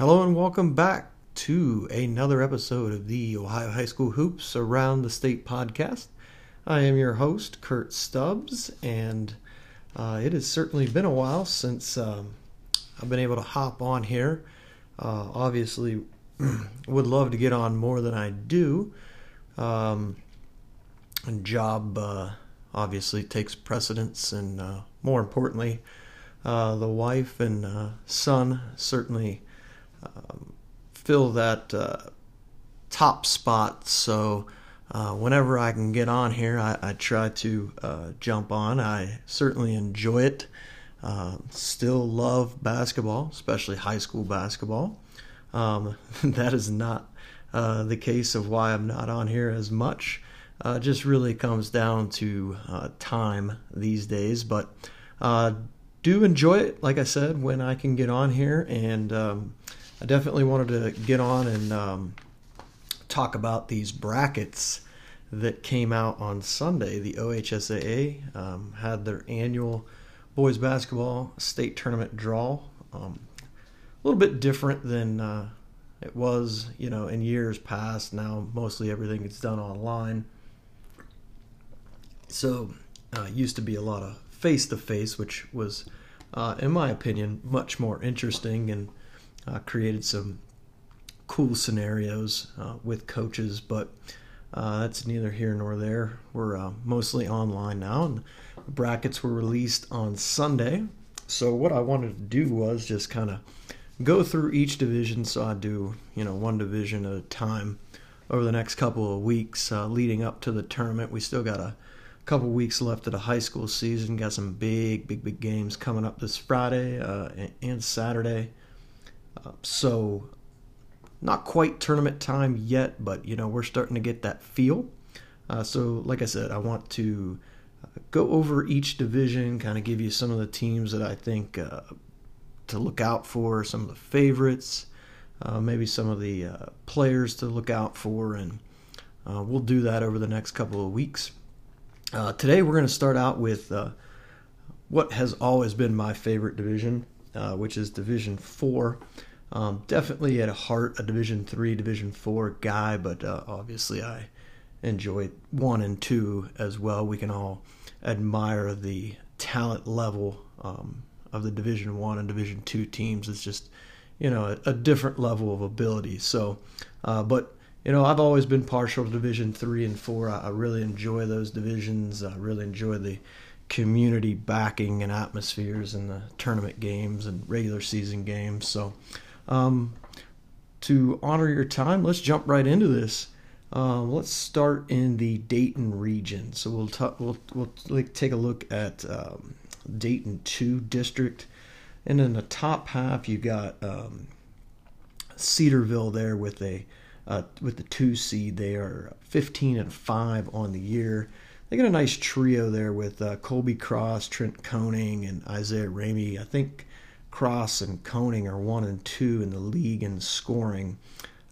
Hello and welcome back to another episode of the Ohio High School Hoops Around the State podcast. I am your host, Kurt Stubbs, and uh, it has certainly been a while since um, I've been able to hop on here. Uh, obviously, would love to get on more than I do. Um, and job uh, obviously takes precedence, and uh, more importantly, uh, the wife and uh, son certainly um, fill that uh, top spot. So uh, whenever I can get on here, I, I try to uh, jump on. I certainly enjoy it. Uh, still love basketball, especially high school basketball. Um, that is not uh, the case of why I'm not on here as much. Uh, just really comes down to time these days, but do enjoy it. Like I said, when I can get on here and um, I definitely wanted to get on and um, talk about these brackets that came out on Sunday. The OHSAA um, had their annual boys basketball state tournament draw. Um, a little bit different than uh, it was, you know, in years past. Now mostly everything is done online. So uh, used to be a lot of face to face, which was, uh, in my opinion, much more interesting and uh, created some cool scenarios uh, with coaches, but uh, that's neither here nor there. We're uh, mostly online now, and brackets were released on Sunday. So what I wanted to do was just kind of go through each division. So I do, you know, one division at a time over the next couple of weeks uh, leading up to the tournament. We still got a couple weeks left of the high school season. Got some big, big, big games coming up this Friday uh, and Saturday. Uh, so, not quite tournament time yet, but you know we're starting to get that feel. Uh, so, like I said, I want to uh, go over each division, kind of give you some of the teams that I think uh, to look out for, some of the favorites, uh, maybe some of the uh, players to look out for, and we'll do that over the next couple of weeks. today, we're going to start out with what has always been my favorite division, which is Division Four. Um, definitely at heart a Division Three, Division Four guy, but uh, obviously I enjoy one and two as well. We can all admire the talent level um, of the Division One and Division Two teams. It's just you know a, a different level of ability. So, uh, but you know I've always been partial to Division Three and Four. I, I really enjoy those divisions. I really enjoy the community backing and atmospheres and the tournament games and regular season games. So. Um, to honor your time, let's jump right into this. Uh, let's start in the Dayton region. So we'll t- we'll we'll like, take a look at um, Dayton two district, and in the top half you got um, Cedarville there with a uh, with the two seed. They are 15 and five on the year. They got a nice trio there with uh, Colby Cross, Trent Coning, and Isaiah Ramey. I think Cross and Koning are one and two in the league in scoring.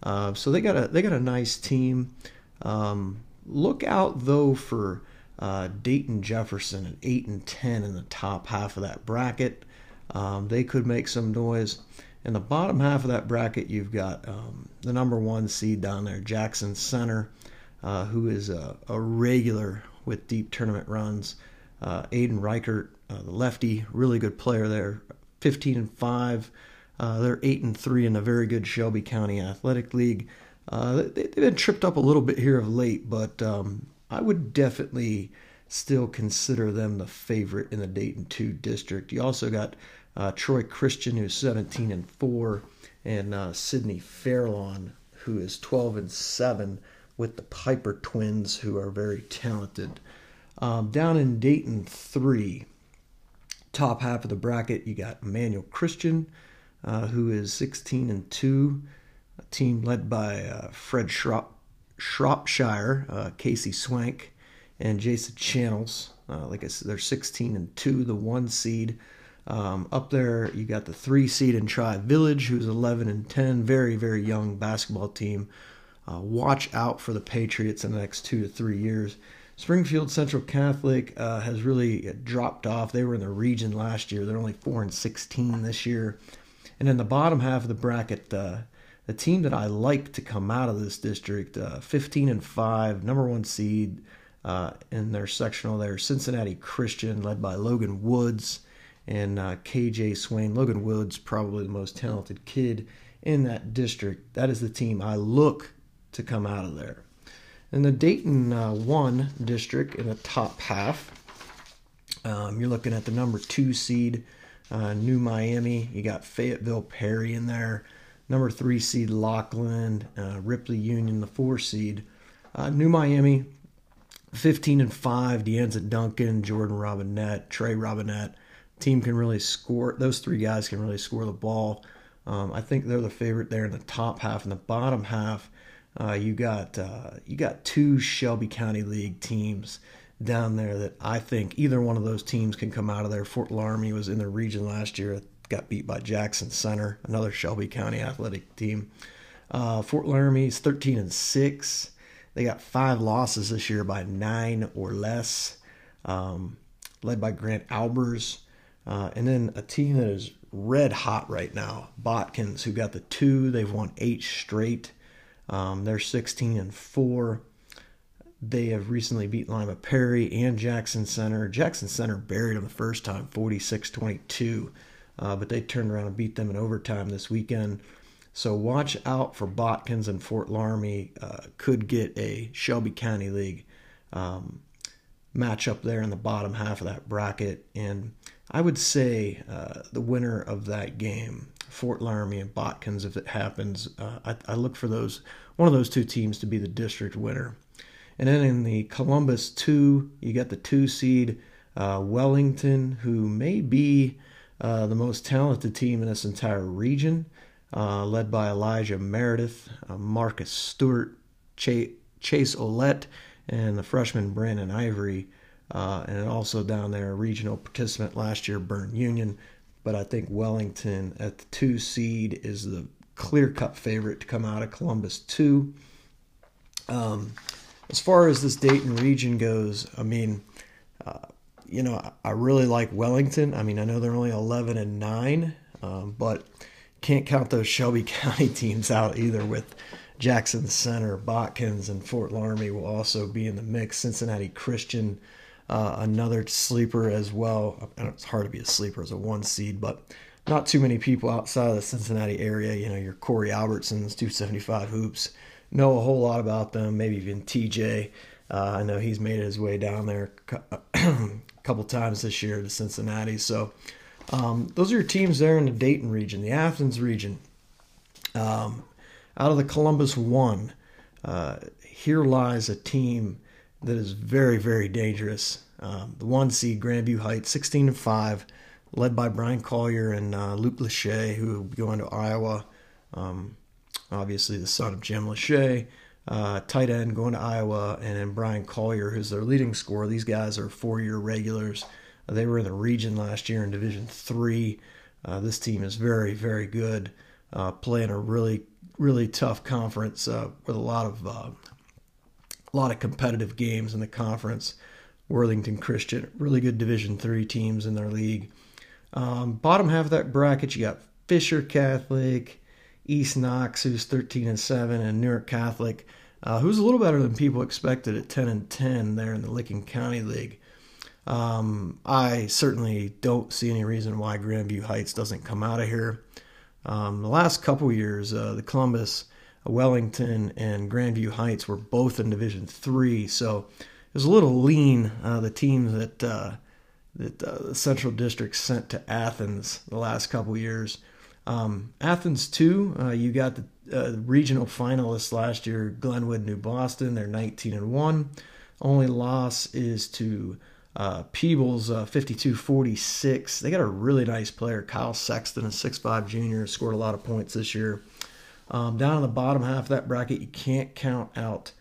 Uh, so they got a they got a nice team. Um, look out though for uh, Dayton Jefferson at eight and ten in the top half of that bracket. Um, they could make some noise. In the bottom half of that bracket, you've got um, the number one seed down there, Jackson Center, uh, who is a, a, regular with deep tournament runs. Uh, Aiden Reichert, uh, the lefty, really good player there, 15 and 5. Uh, they're 8 and 3 in the very good Shelby County Athletic League. Uh, they, have been tripped up a little bit here of late, but um, I would definitely still consider them the favorite in the Dayton 2 district. You also got uh, Troy Christian, who's 17 and 4, and uh, Sidney Fairlawn, who is 12 and 7, with the Piper twins, who are very talented. Um, down in Dayton 3, top half of the bracket, you got Emmanuel Christian, uh, who is 16 and 2, a team led by uh, Fred Shrop, Shropshire, uh, Casey Swank, and Jason Channels. Uh, like I said, they're 16 and 2, the one seed. Um, up there, you got the three seed in Tri Village, who's 11 and 10, very, very young basketball team. Uh, watch out for the Patriots in the next two to three years. Springfield Central Catholic uh, has really dropped off. They were in the region last year. They're only four and sixteen this year. And in the bottom half of the bracket, uh, the team that I like to come out of this district, uh, 15 and 5, number one seed uh, in their sectional there, Cincinnati Christian, led by Logan Woods and uh, KJ Swain. Logan Woods, probably the most talented kid in that district. That is the team I look to come out of there. In the Dayton uh, 1 district, in the top half, um, you're looking at the number two seed, uh, New Miami. You got Fayetteville Perry in there. Number three seed, Lockland. Uh, Ripley Union, the four seed. Uh, New Miami, 15 and 5. Deanza Duncan, Jordan Robinette, Trey Robinette. Team can really score. Those three guys can really score the ball. Um, I think they're the favorite there in the top half. In the bottom half, uh, you got uh, you got two Shelby County League teams down there that I think either one of those teams can come out of there. Fort Loramie was in the region last year, got beat by Jackson Center, another Shelby County athletic team. Uh, Fort Loramie is 13 and six. They got five losses this year by nine or less, um, led by Grant Albers. Uh, and then a team that is red hot right now, Botkins, who got the two. They've won eight straight. Um, they're 16 and four. They have recently beat Lima Perry and Jackson Center. Jackson Center buried them the first time, 46 22, uh, but they turned around and beat them in overtime this weekend. So watch out for Botkins and Fort Loramie. Uh, could get a Shelby County League um, matchup there in the bottom half of that bracket. And I would say uh, the winner of that game, Fort Loramie and Botkins, if it happens, uh, I, I look for those one of those two teams to be the district winner. And then in the Columbus 2, you got the two seed uh, Wellington, who may be uh, the most talented team in this entire region, uh, led by Elijah Meredith, uh, Marcus Stewart, Ch- Chase Olette, and the freshman Brandon Ivory. Uh, and also down there, a regional participant last year, Berne Union. But I think Wellington at the two seed is the clear cut favorite to come out of Columbus 2. Um, as far as this Dayton region goes, I mean, uh, you know, I really like Wellington. I mean, I know they're only 11 and 9, um, but can't count those Shelby County teams out either with Jackson Center, Botkins, and Fort Loramie will also be in the mix. Cincinnati Christian, uh, another sleeper as well. It's hard to be a sleeper as a one seed, but not too many people outside of the Cincinnati area. You know, your Corey Albertsons, 275 hoops know a whole lot about them. Maybe even TJ. Uh, I know he's made his way down there a couple times this year to Cincinnati. So um, those are your teams there in the Dayton region, the Athens region. Um, out of the Columbus one, uh, here lies a team that is very, very dangerous. Um, the one seed Grandview Heights, 16 and 5, led by Brian Collier and uh, Luke Lachey, who will be going to Iowa. Um, obviously the son of Jim Lachey, uh, tight end going to Iowa, and then Brian Collier, who's their leading scorer. These guys are four-year regulars. Uh, they were in the region last year in Division Three. Uh, this team is very, very good, uh, playing a really, really tough conference uh, with a lot of a lot of competitive games in the conference. Worthington Christian, really good Division Three teams in their league. Um, bottom half of that bracket, you got Fisher Catholic, East Knox, who's 13 and 7, and Newark Catholic, uh, who's a little better than people expected at 10 and 10 there in the Licking County League. Um, I certainly don't see any reason why Grandview Heights doesn't come out of here. Um, the last couple years, uh, the Columbus, Wellington, and Grandview Heights were both in Division Three, so it was a little lean. Uh, the teams that uh, that uh, the Central District sent to Athens the last couple years um, Athens too. Uh, you got the uh, regional finalists last year, Glenwood, New Boston. They're 19 and one. Only loss is to uh, Peebles, uh, 52-46. They got a really nice player, Kyle Sexton, a 6'5 junior, scored a lot of points this year. Um, down in the bottom half of that bracket, you can't count out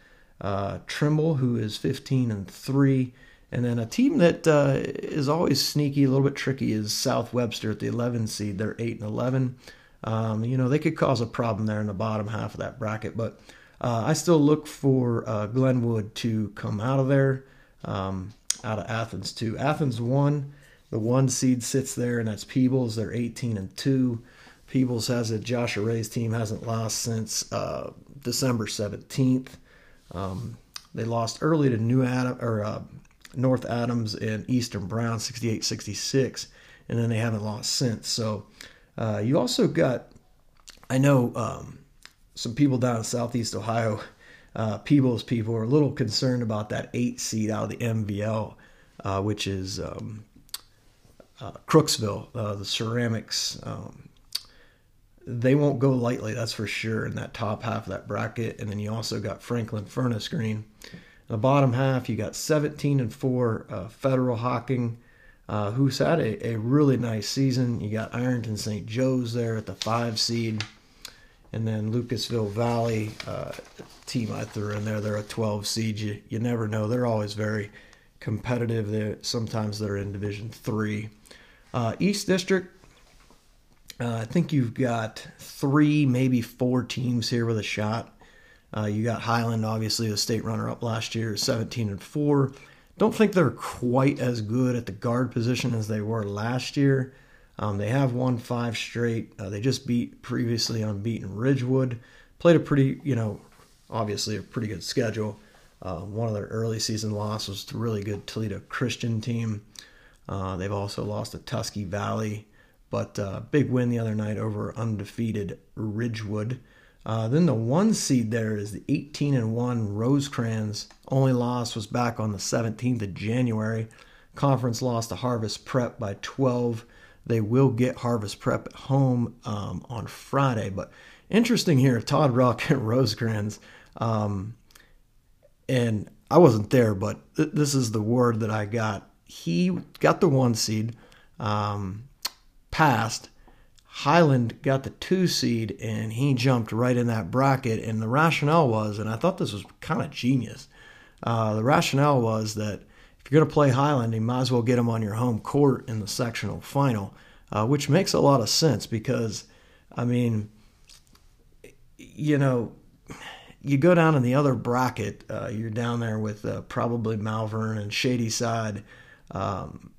uh, Trimble, who is 15 and three. And then a team that uh, is always sneaky, a little bit tricky, is South Webster at the 11 seed. They're 8 and 11. Um, you know, they could cause a problem there in the bottom half of that bracket, but uh, I still look for uh, Glenwood to come out of there, um, out of Athens too. Athens one, the one seed sits there, and that's Peebles. They're 18 and two. Peebles has it. Joshua Ray's team hasn't lost since uh, December 17th. Um, they lost early to New Adam or uh, North Adams and Eastern Brown 68-66, and then they haven't lost since. So uh, you also got, I know um, some people down in Southeast Ohio, uh, Peebles people are a little concerned about that eight seed out of the MVL, uh, which is um, uh, Crooksville, uh, the ceramics. They won't go lightly, that's for sure, in that top half of that bracket. And then you also got Franklin Furnace Green. In the bottom half, you got 17 and 4 uh, Federal Hocking, uh, who's had a, a really nice season. You got Ironton St. Joe's there at the five seed. And then Lucasville Valley, uh, team I threw in there, they're a 12 seed. You, you never know. They're always very competitive. They're, sometimes they're in Division 3. Uh, East District, uh, I think you've got three, maybe four teams here with a shot. Uh, you got Highland, obviously, the state runner-up last year, 17 and four. Don't think they're quite as good at the guard position as they were last year. Um, they have won five straight. Uh, they just beat previously unbeaten Ridgewood. Played a pretty, you know, obviously a pretty good schedule. Uh, one of their early season losses was to really good Toledo Christian team. Uh, they've also lost to Tusky Valley, but uh, big win the other night over undefeated Ridgewood. Uh, then the one seed there is the 18 and one Rosecrans. Only loss was back on the 17th of January. Conference lost to Harvest Prep by 12. They will get Harvest Prep at home um, on Friday. But interesting here, Todd Rock and Rosecrans. Um, and I wasn't there, but th- this is the word that I got. He got the one seed, um, passed. Highland got the two seed, and he jumped right in that bracket. And the rationale was, and I thought this was kind of genius. Uh, the rationale was that if you're going to play Highland, you might as well get them on your home court in the sectional final, uh, which makes a lot of sense because, I mean, you know, you go down in the other bracket, uh, you're down there with uh, probably Malvern and Shadyside, um,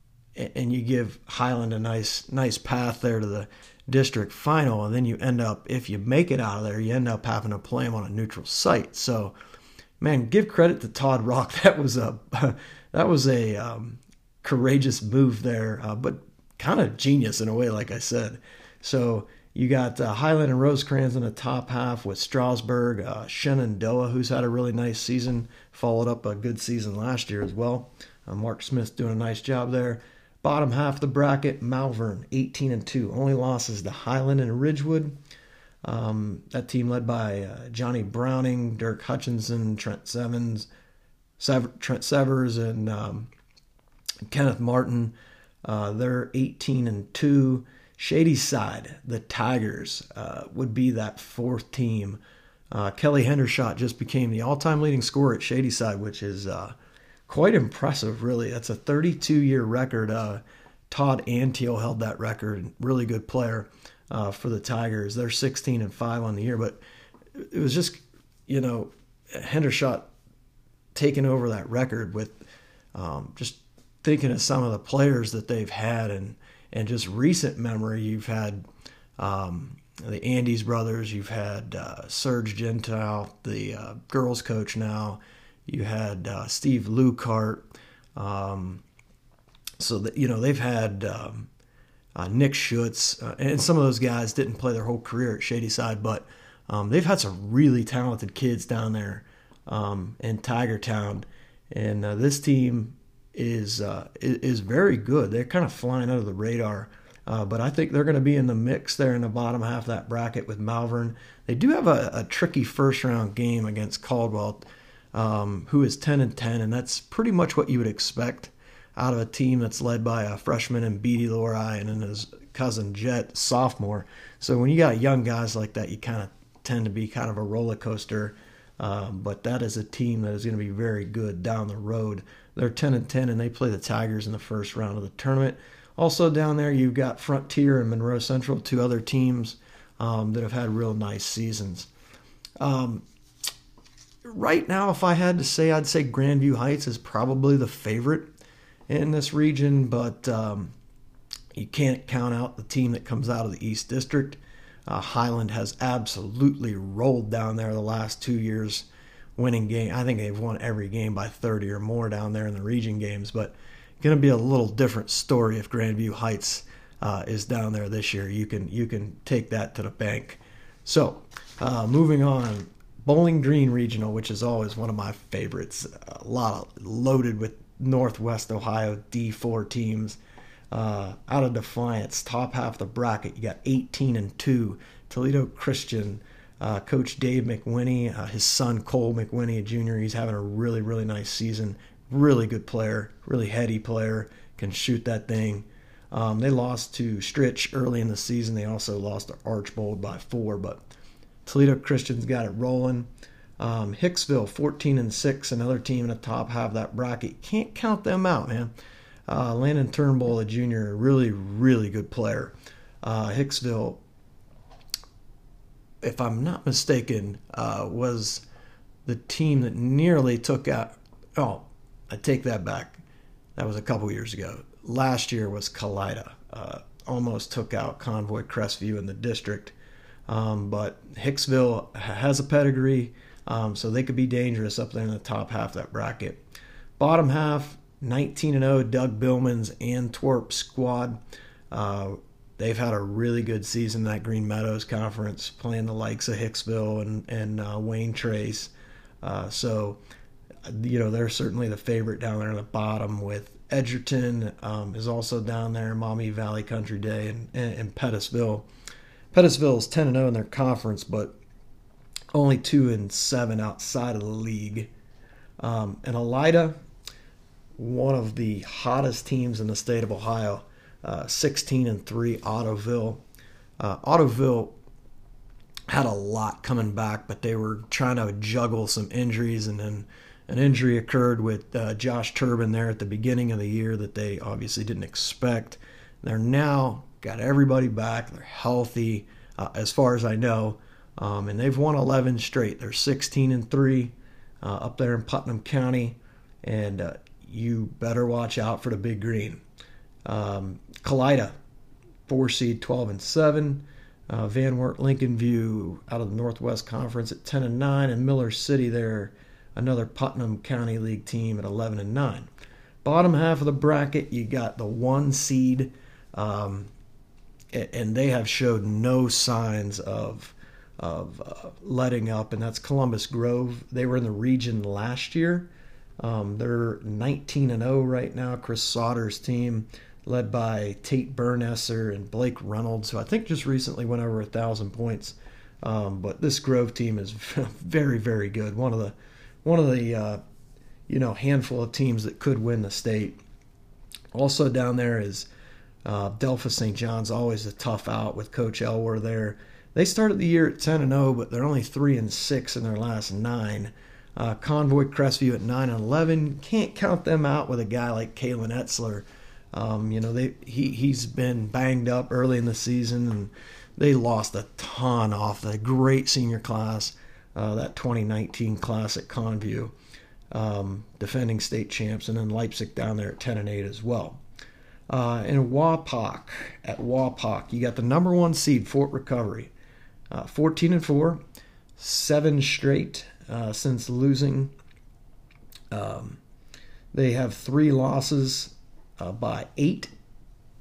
and, you give Highland a nice nice path there to the district final, and then you end up, if you make it out of there, you end up having to play them on a neutral site. So, man, give credit to Todd Rock. That was a that was a um, courageous move there, uh, but kind of genius in a way, like I said. So you got uh, Highland and Rosecrans in the top half with Strasburg, uh, Shenandoah, who's had a really nice season, followed up a good season last year as well. Uh, Mark Smith doing a nice job there. Bottom half of the bracket, Malvern, 18 and 2. Only losses to Highland and Ridgewood. Um, that team led by uh, Johnny Browning, Dirk Hutchinson, Trent Sevens, Sever- Trent Severs, and um, Kenneth Martin. Uh, they're 18 and 2. Shadyside, the Tigers, uh, would be that fourth team. Uh, Kelly Hendershot just became the all time leading scorer at Shadyside, which is uh, quite impressive, really. That's a 32 year record. Uh, Todd Antiel held that record. Really good player uh, for the Tigers. They're 16 and 5 on the year, but it was just, you know, Hendershot taking over that record with um, just thinking of some of the players that they've had and and just recent memory, you've had um, the Andes brothers, you've had uh, Serge Gentile, the uh, girls coach now, you had uh, Steve Lucart. Um, so that you know they've had um, uh, Nick Schutz, uh, and some of those guys didn't play their whole career at Shadyside, but um, they've had some really talented kids down there um, in Tiger Town, and uh, this team is uh, is very good. They're kind of flying under the radar, uh, but I think they're going to be in the mix there in the bottom half of that bracket with Malvern. They do have a, a tricky first round game against Caldwell, um, who is ten and ten, and that's pretty much what you would expect out of a team that's led by a freshman and Beatty Lori and then his cousin Jet, sophomore. So when you got young guys like that, you kind of tend to be kind of a roller coaster. Um, but that is a team that is going to be very good down the road. They're 10 and 10, and they play the Tigers in the first round of the tournament. Also down there, you've got Frontier and Monroe Central, two other teams um, that have had real nice seasons. Um, right now, if I had to say, I'd say Grandview Heights is probably the favorite in this region, but um, you can't count out the team that comes out of the East District. Uh, Highland has absolutely rolled down there the last two years, winning game. I think they've won every game by 30 or more down there in the region games. But going to be a little different story if Grandview Heights uh, is down there this year. You can you can take that to the bank. So uh, moving on, Bowling Green Regional, which is always one of my favorites. A lot of loaded with Northwest Ohio D4 teams. Uh, out of Defiance, top half of the bracket, you got 18 and 2. Toledo Christian, uh, Coach Dave McWinney, uh, his son Cole McWinney, Jr., he's having a really, really nice season. Really good player, really heady player, can shoot that thing. Um, they lost to Stritch early in the season. They also lost to Archbold by four, but Toledo Christian's got it rolling. Um, Hicksville, 14 and 6, another team in the top half of that bracket. Can't count them out, man. Uh, Landon Turnbull, a junior, really, really good player. Uh, Hicksville, if I'm not mistaken, uh, was the team that nearly took out. Oh, I take that back. That was a couple years ago. Last year was Kalida. Uh, almost took out Convoy Crestview in the district. Um, but Hicksville has a pedigree, um, so they could be dangerous up there in the top half that bracket. Bottom half, 19 and 0, Doug Billman's Antwerp squad. Uh, they've had a really good season that Green Meadows Conference, playing the likes of Hicksville and, and uh, Wayne Trace. Uh, so, you know, they're certainly the favorite down there in the bottom with Edgerton um, is also down there, Maumee Valley Country Day, and, and, and Pettisville. Pettisville is 10 0 in their conference, but only 2 and 7 outside of the league. Um, and Elida, one of the hottest teams in the state of Ohio, uh, 16 and 3, Ottoville. Uh, Ottoville had a lot coming back, but they were trying to juggle some injuries, and then an injury occurred with uh, Josh Turbin there at the beginning of the year that they obviously didn't expect. They're now got everybody back. They're healthy, uh, as far as I know, um, and they've won 11 straight. They're 16 and three uh, up there in Putnam County, and uh, you better watch out for the Big Green. Um, Kalida, four seed, 12 and seven. Uh, Van Wert Lincoln View out of the Northwest Conference at 10 and 9, and Miller City there, another Putnam County League team at 11 and 9. Bottom half of the bracket, you got the one seed um, and they have showed no signs of of uh, letting up, and that's Columbus Grove. They were in the region last year. Um, they're 19 and 0 right now. Chris Sauter's team, led by Tate Bernesser and Blake Reynolds, who I think just recently went over a thousand points. Um, but this Grove team is very, very good. One of the one of the uh, you know handful of teams that could win the state. Also down there is uh, St. John's always a tough out with Coach Elwer there. They started the year at 10 and 0, but they're only 3 and 6 in their last nine. Uh, Convoy Crestview at 9 and 11. Can't count them out with a guy like Kalen Etzler. Um, you know, they he he's been banged up early in the season, and they lost a ton off the great senior class, uh, that 2019 class at Conview, um, defending state champs, and then Leipsic down there at 10 and 8 as well. Uh, in Wapak, at Wapak, you got the number one seed, Fort Recovery, uh, 14 and 4, seven straight uh, since losing. Um, they have three losses uh, by eight.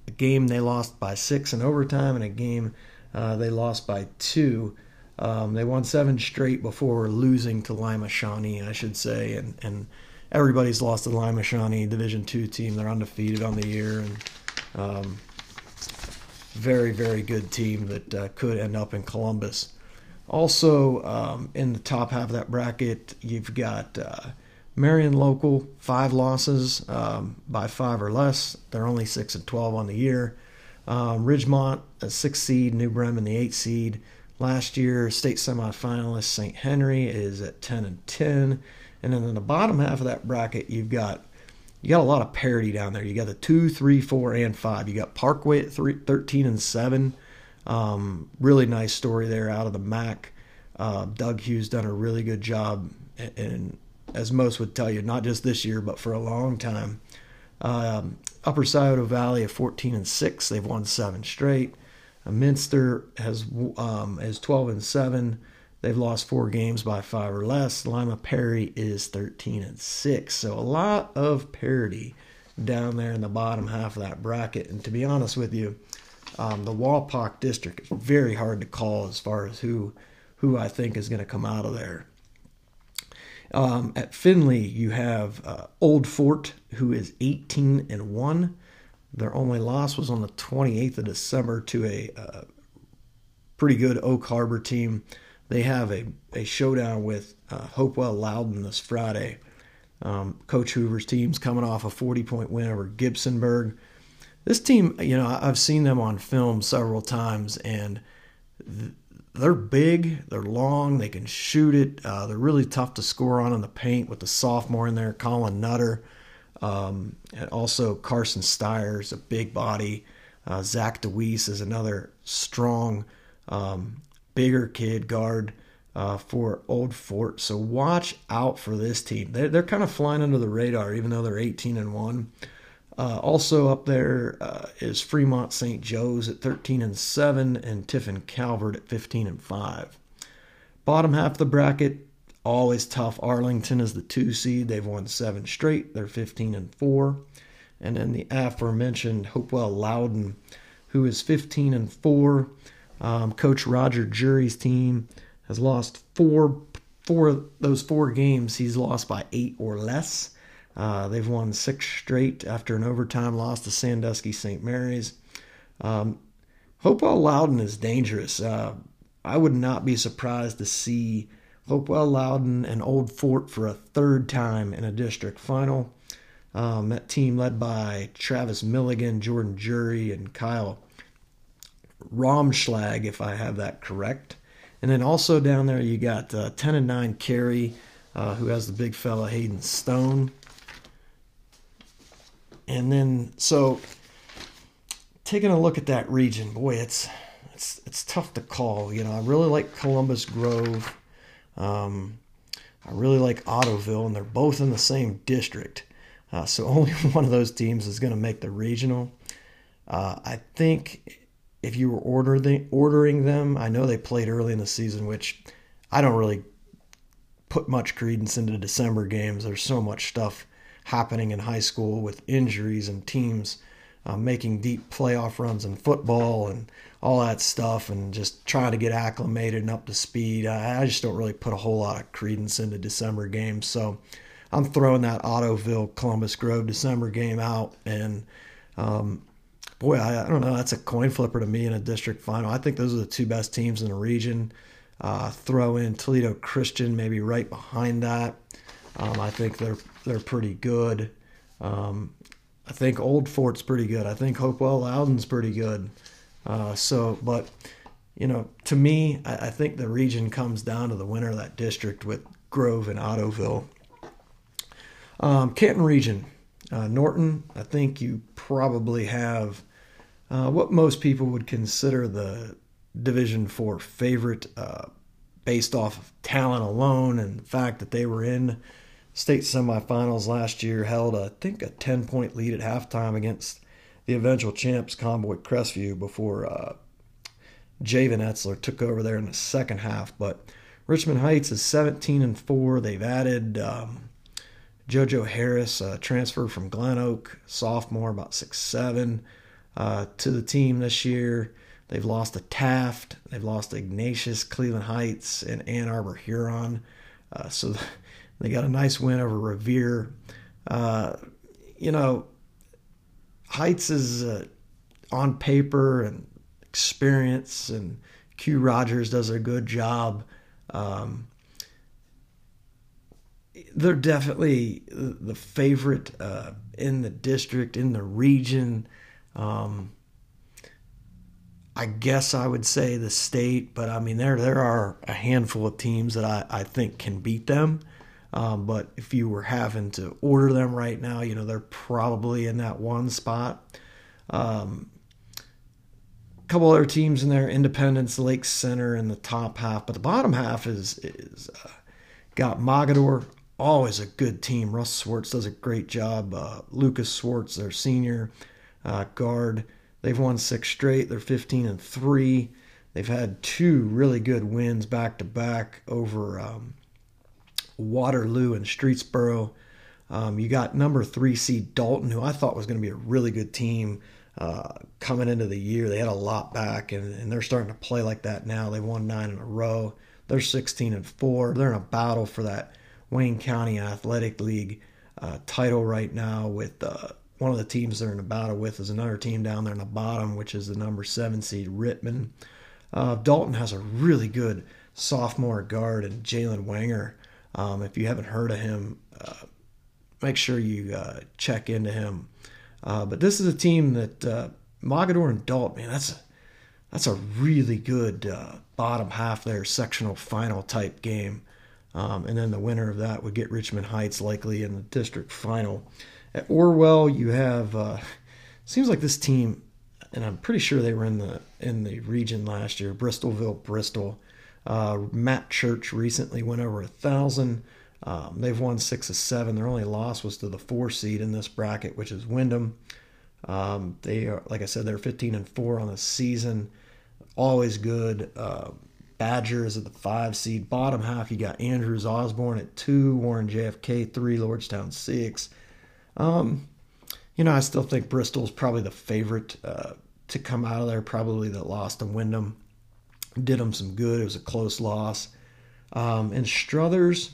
A game they lost by six in overtime, and a game uh, they lost by two. Um, they won seven straight before losing to Lima Shawnee, I should say, and and everybody's lost to the Lima Shawnee Division Two team. They're undefeated on the year, and um, very very good team that uh, could end up in Columbus. Also, um, in the top half of that bracket, you've got uh, Marion Local, five losses um, by five or less. They're only six and twelve on the year. Um, Ridgemont, a six seed, New Bremen, the eight seed. Last year, state semifinalist St. Henry is at ten and ten. And then in the bottom half of that bracket, you've got you got a lot of parity down there. You got the two, three, four, and five. You got Parkway at three, 13 and seven. Um, really nice story there out of the MAC. Uh, Doug Hughes done a really good job, and, as most would tell you, not just this year, but for a long time. Um, Upper Scioto Valley at 14 and six. They've won seven straight. Minster has um, is 12 and seven. They've lost four games by five or less. Lima Perry is 13 and six. So a lot of parity down there in the bottom half of that bracket. And to be honest with you, um, the Wapak district is very hard to call as far as who who I think is going to come out of there. Um, at Findlay, you have uh, Old Fort, who is 18 and one. Their only loss was on the 28th of December to a uh, pretty good Oak Harbor team. They have a, a showdown with uh, Hopewell Loudon this Friday. Um, Coach Hoover's team's coming off a 40 point win over Gibsonburg. This team, you know, I've seen them on film several times, and they're big, they're long, they can shoot it. Uh, they're really tough to score on in the paint with the sophomore in there, Colin Nutter. Um, and also Carson Steyer's a big body. Uh, Zach DeWeese is another strong, um, bigger kid guard uh, for Old Fort. So watch out for this team. They're, they're kind of flying under the radar, even though they're 18 and one. Uh, also up there uh, is Fremont St. Joe's at 13 and 7 and Tiffin Calvert at 15 and 5. Bottom half of the bracket, always tough. Arlington is the two seed. They've won seven straight. They're 15 and 4. And then the aforementioned Hopewell Loudon, who is 15 and 4. Um, Coach Roger Jury's team has lost four, four those four games. He's lost by eight or less. Uh, they've won six straight after an overtime loss to Sandusky St. Mary's. Um, Hopewell Loudon is dangerous. Uh, I would not be surprised to see Hopewell Loudon and Old Fort for a third time in a district final. Um, that team led by Travis Milligan, Jordan Jury, and Kyle Romschlag, if I have that correct. And then also down there, you got uh, 10 and 9 Carey, uh, who has the big fella Hayden Stone. And then, so taking a look at that region, boy, it's it's it's tough to call. You know, I really like Columbus Grove. Um, I really like Ottoville, and they're both in the same district. Uh, so only one of those teams is going to make the regional. Uh, I think if you were ordering ordering them, I know they played early in the season, which I don't really put much credence into December games. There's so much stuff happening in high school with injuries and teams uh, making deep playoff runs in football and all that stuff and just trying to get acclimated and up to speed. I, I just don't really put a whole lot of credence into December games. So I'm throwing that Ottoville Columbus Grove December game out. And um, boy, I, I, don't know. That's a coin flipper to me in a district final. I think those are the two best teams in the region. Uh, throw in Toledo Christian maybe right behind that. Um, I think they're they're pretty good. Um, I think Old Fort's pretty good. I think Hopewell Loudon's pretty good. Uh, so, but you know, to me, I, I, think the region comes down to the winner of that district with Grove and Ottoville. Um, Canton region, uh, Norton. I think you probably have uh, what most people would consider the Division Four favorite, uh, based off of talent alone and the fact that they were in state semifinals last year held, I think, a 10 point lead at halftime against the eventual champs, Convoy Crestview, before uh, Javen Etzler took over there in the second half. But Richmond Heights is 17 and 4. They've added um, JoJo Harris, uh, transferred from Glen Oak, sophomore, about six seven, uh, to the team this year. They've lost to Taft. They've lost to Ignatius, Cleveland Heights, and Ann Arbor Huron. Uh, so they got a nice win over Revere. Uh, you know, Heights is uh, on paper and experience, and Q Rogers does a good job. Um, they're definitely the favorite uh, in the district, in the region. Um, I guess I would say the state, but I mean there there are a handful of teams that I, I think can beat them. Um, but if you were having to order them right now, you know, they're probably in that one spot. Um, a couple other teams in there, Independence, Lake Center in the top half, but the bottom half is is uh, got Mogadore, always a good team. Russ Swartz does a great job. Uh, Lucas Swartz, their senior uh, guard, They've won six straight. They're 15 and three. They've had two really good wins back to back over um, Waterloo and Streetsboro. Um, you got number three seed Dalton, who I thought was going to be a really good team uh, coming into the year. They had a lot back, and, and they're starting to play like that now. They won nine in a row. They're 16 and four. They're in a battle for that Wayne County Athletic League uh, title right now. With uh, one of the teams they're in a battle with is another team down there in the bottom, which is the number seven seed Rittman. Uh, Dalton has a really good sophomore guard and Jalen Wanger. Um, if you haven't heard of him, uh, make sure you uh, check into him. Uh, but this is a team that uh, Mogadore and Dalton, man, that's a, that's a really good uh, bottom half there, sectional final type game. Um, and then the winner of that would get Richmond Heights likely in the district final. At Orwell, you have uh, seems like this team, and I'm pretty sure they were in the in the region last year. Bristolville, Bristol. Uh, Matt Church recently went over a thousand. Um, they've won six of seven. Their only loss was to the four seed in this bracket, which is Windham. Um, they are, like I said, they're 15 and four on the season. Always good. Uh, Badgers at the five seed. Bottom half, you got Andrews Osborne at two, Warren JFK three, Lordstown six. Um, you know, I still think Bristol's probably the favorite uh, to come out of there. Probably that lost to Windham. Did them some good. It was a close loss. Um, and Struthers,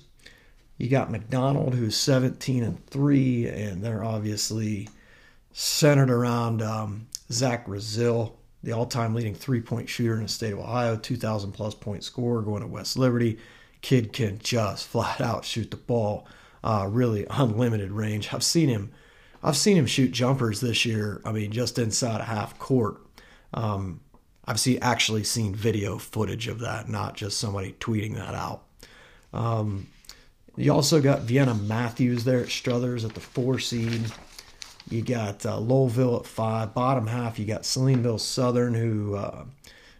you got McDonald, who's 17 and 3, and they're obviously centered around um, Zach Brazil, the all time leading three point shooter in the state of Ohio, 2,000 plus point scorer going to West Liberty. Kid can just flat out shoot the ball, uh, really unlimited range. I've seen him. I've seen him shoot jumpers this year. I mean, just inside a half court. Um, I've see, actually seen video footage of that, not just somebody tweeting that out. Um, you also got Vienna Matthews there at Struthers at the four seed. You got uh, Lowellville at five. Bottom half, you got Salineville Southern, who uh,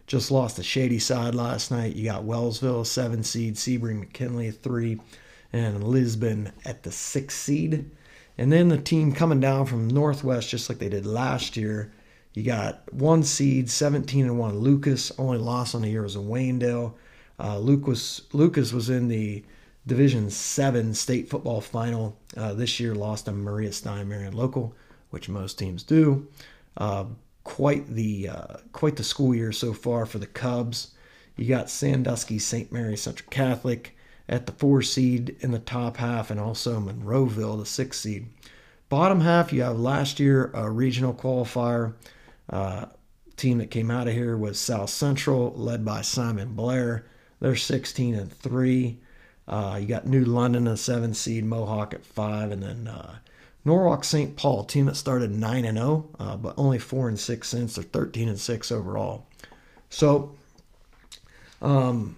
just lost the Shadyside last night. You got Wellsville, seven seed. Sebring McKinley three. And Lisbon at the sixth seed. And then the team coming down from Northwest, just like they did last year. You got one seed, 17 and one. Lucas only loss on the year was in Waynedale. Uh, Lucas Lucas was in the Division Seven state football final uh, this year. Lost to Maria Stein Marion Local, which most teams do. Uh, quite the uh, quite the school year so far for the Cubs. You got Sandusky St. Mary Central Catholic at the four seed in the top half, and also Monroeville, the six seed. Bottom half, you have last year a regional qualifier. Uh, team that came out of here was South Central, led by Simon Blair. They're 16 and three. Uh, you got New London, a seven seed, Mohawk at five, and then uh, Norwalk St. Paul, team that started nine and zero, oh, uh, but only four and six since. They're 13 and six overall. So, um,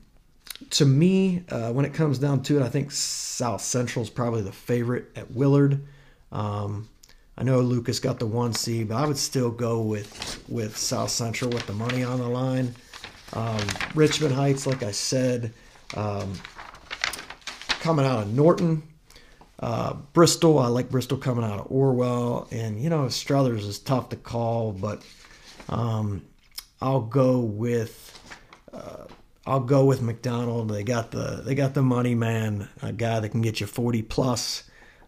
to me, uh, when it comes down to it, I think South Central is probably the favorite at Willard. Um, I know Lucas got the one seed, but I would still go with with South Central with the money on the line. Um, Richmond Heights, like I said, um, coming out of Norton. Uh, Bristol, I like Bristol coming out of Orwell, and you know Struthers is tough to call, but um, I'll go with uh, I'll go with McDonald. They got the they got the money man, a guy that can get you forty plus.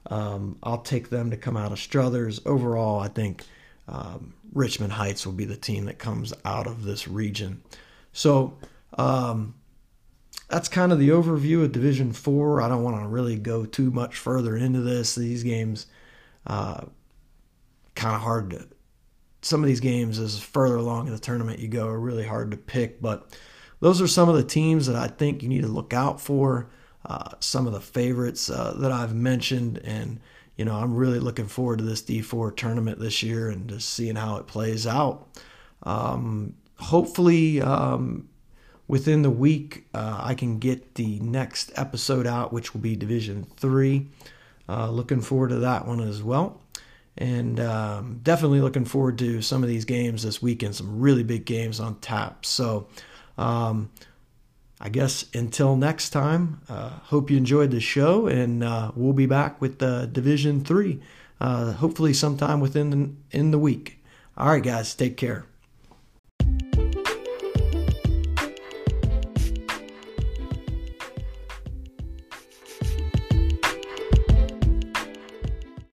Um, I'll take them to come out of Struthers. Overall, I think um, Richmond Heights will be the team that comes out of this region. So um, that's kind of the overview of Division Four. I don't want to really go too much further into this. These games, uh, kind of hard to. Some of these games, as further along in the tournament you go, are really hard to pick. But those are some of the teams that I think you need to look out for. Uh, some of the favorites uh, that I've mentioned, and you know, I'm really looking forward to this D4 tournament this year and just seeing how it plays out. Um, hopefully, um, within the week, uh, I can get the next episode out, which will be Division Three. Uh, looking forward to that one as well. And um, definitely looking forward to some of these games this weekend, some really big games on tap. So, um, I guess until next time, uh, hope you enjoyed the show, and uh, we'll be back with uh, Division Three, uh, hopefully sometime within the, in the week. All right, guys, take care.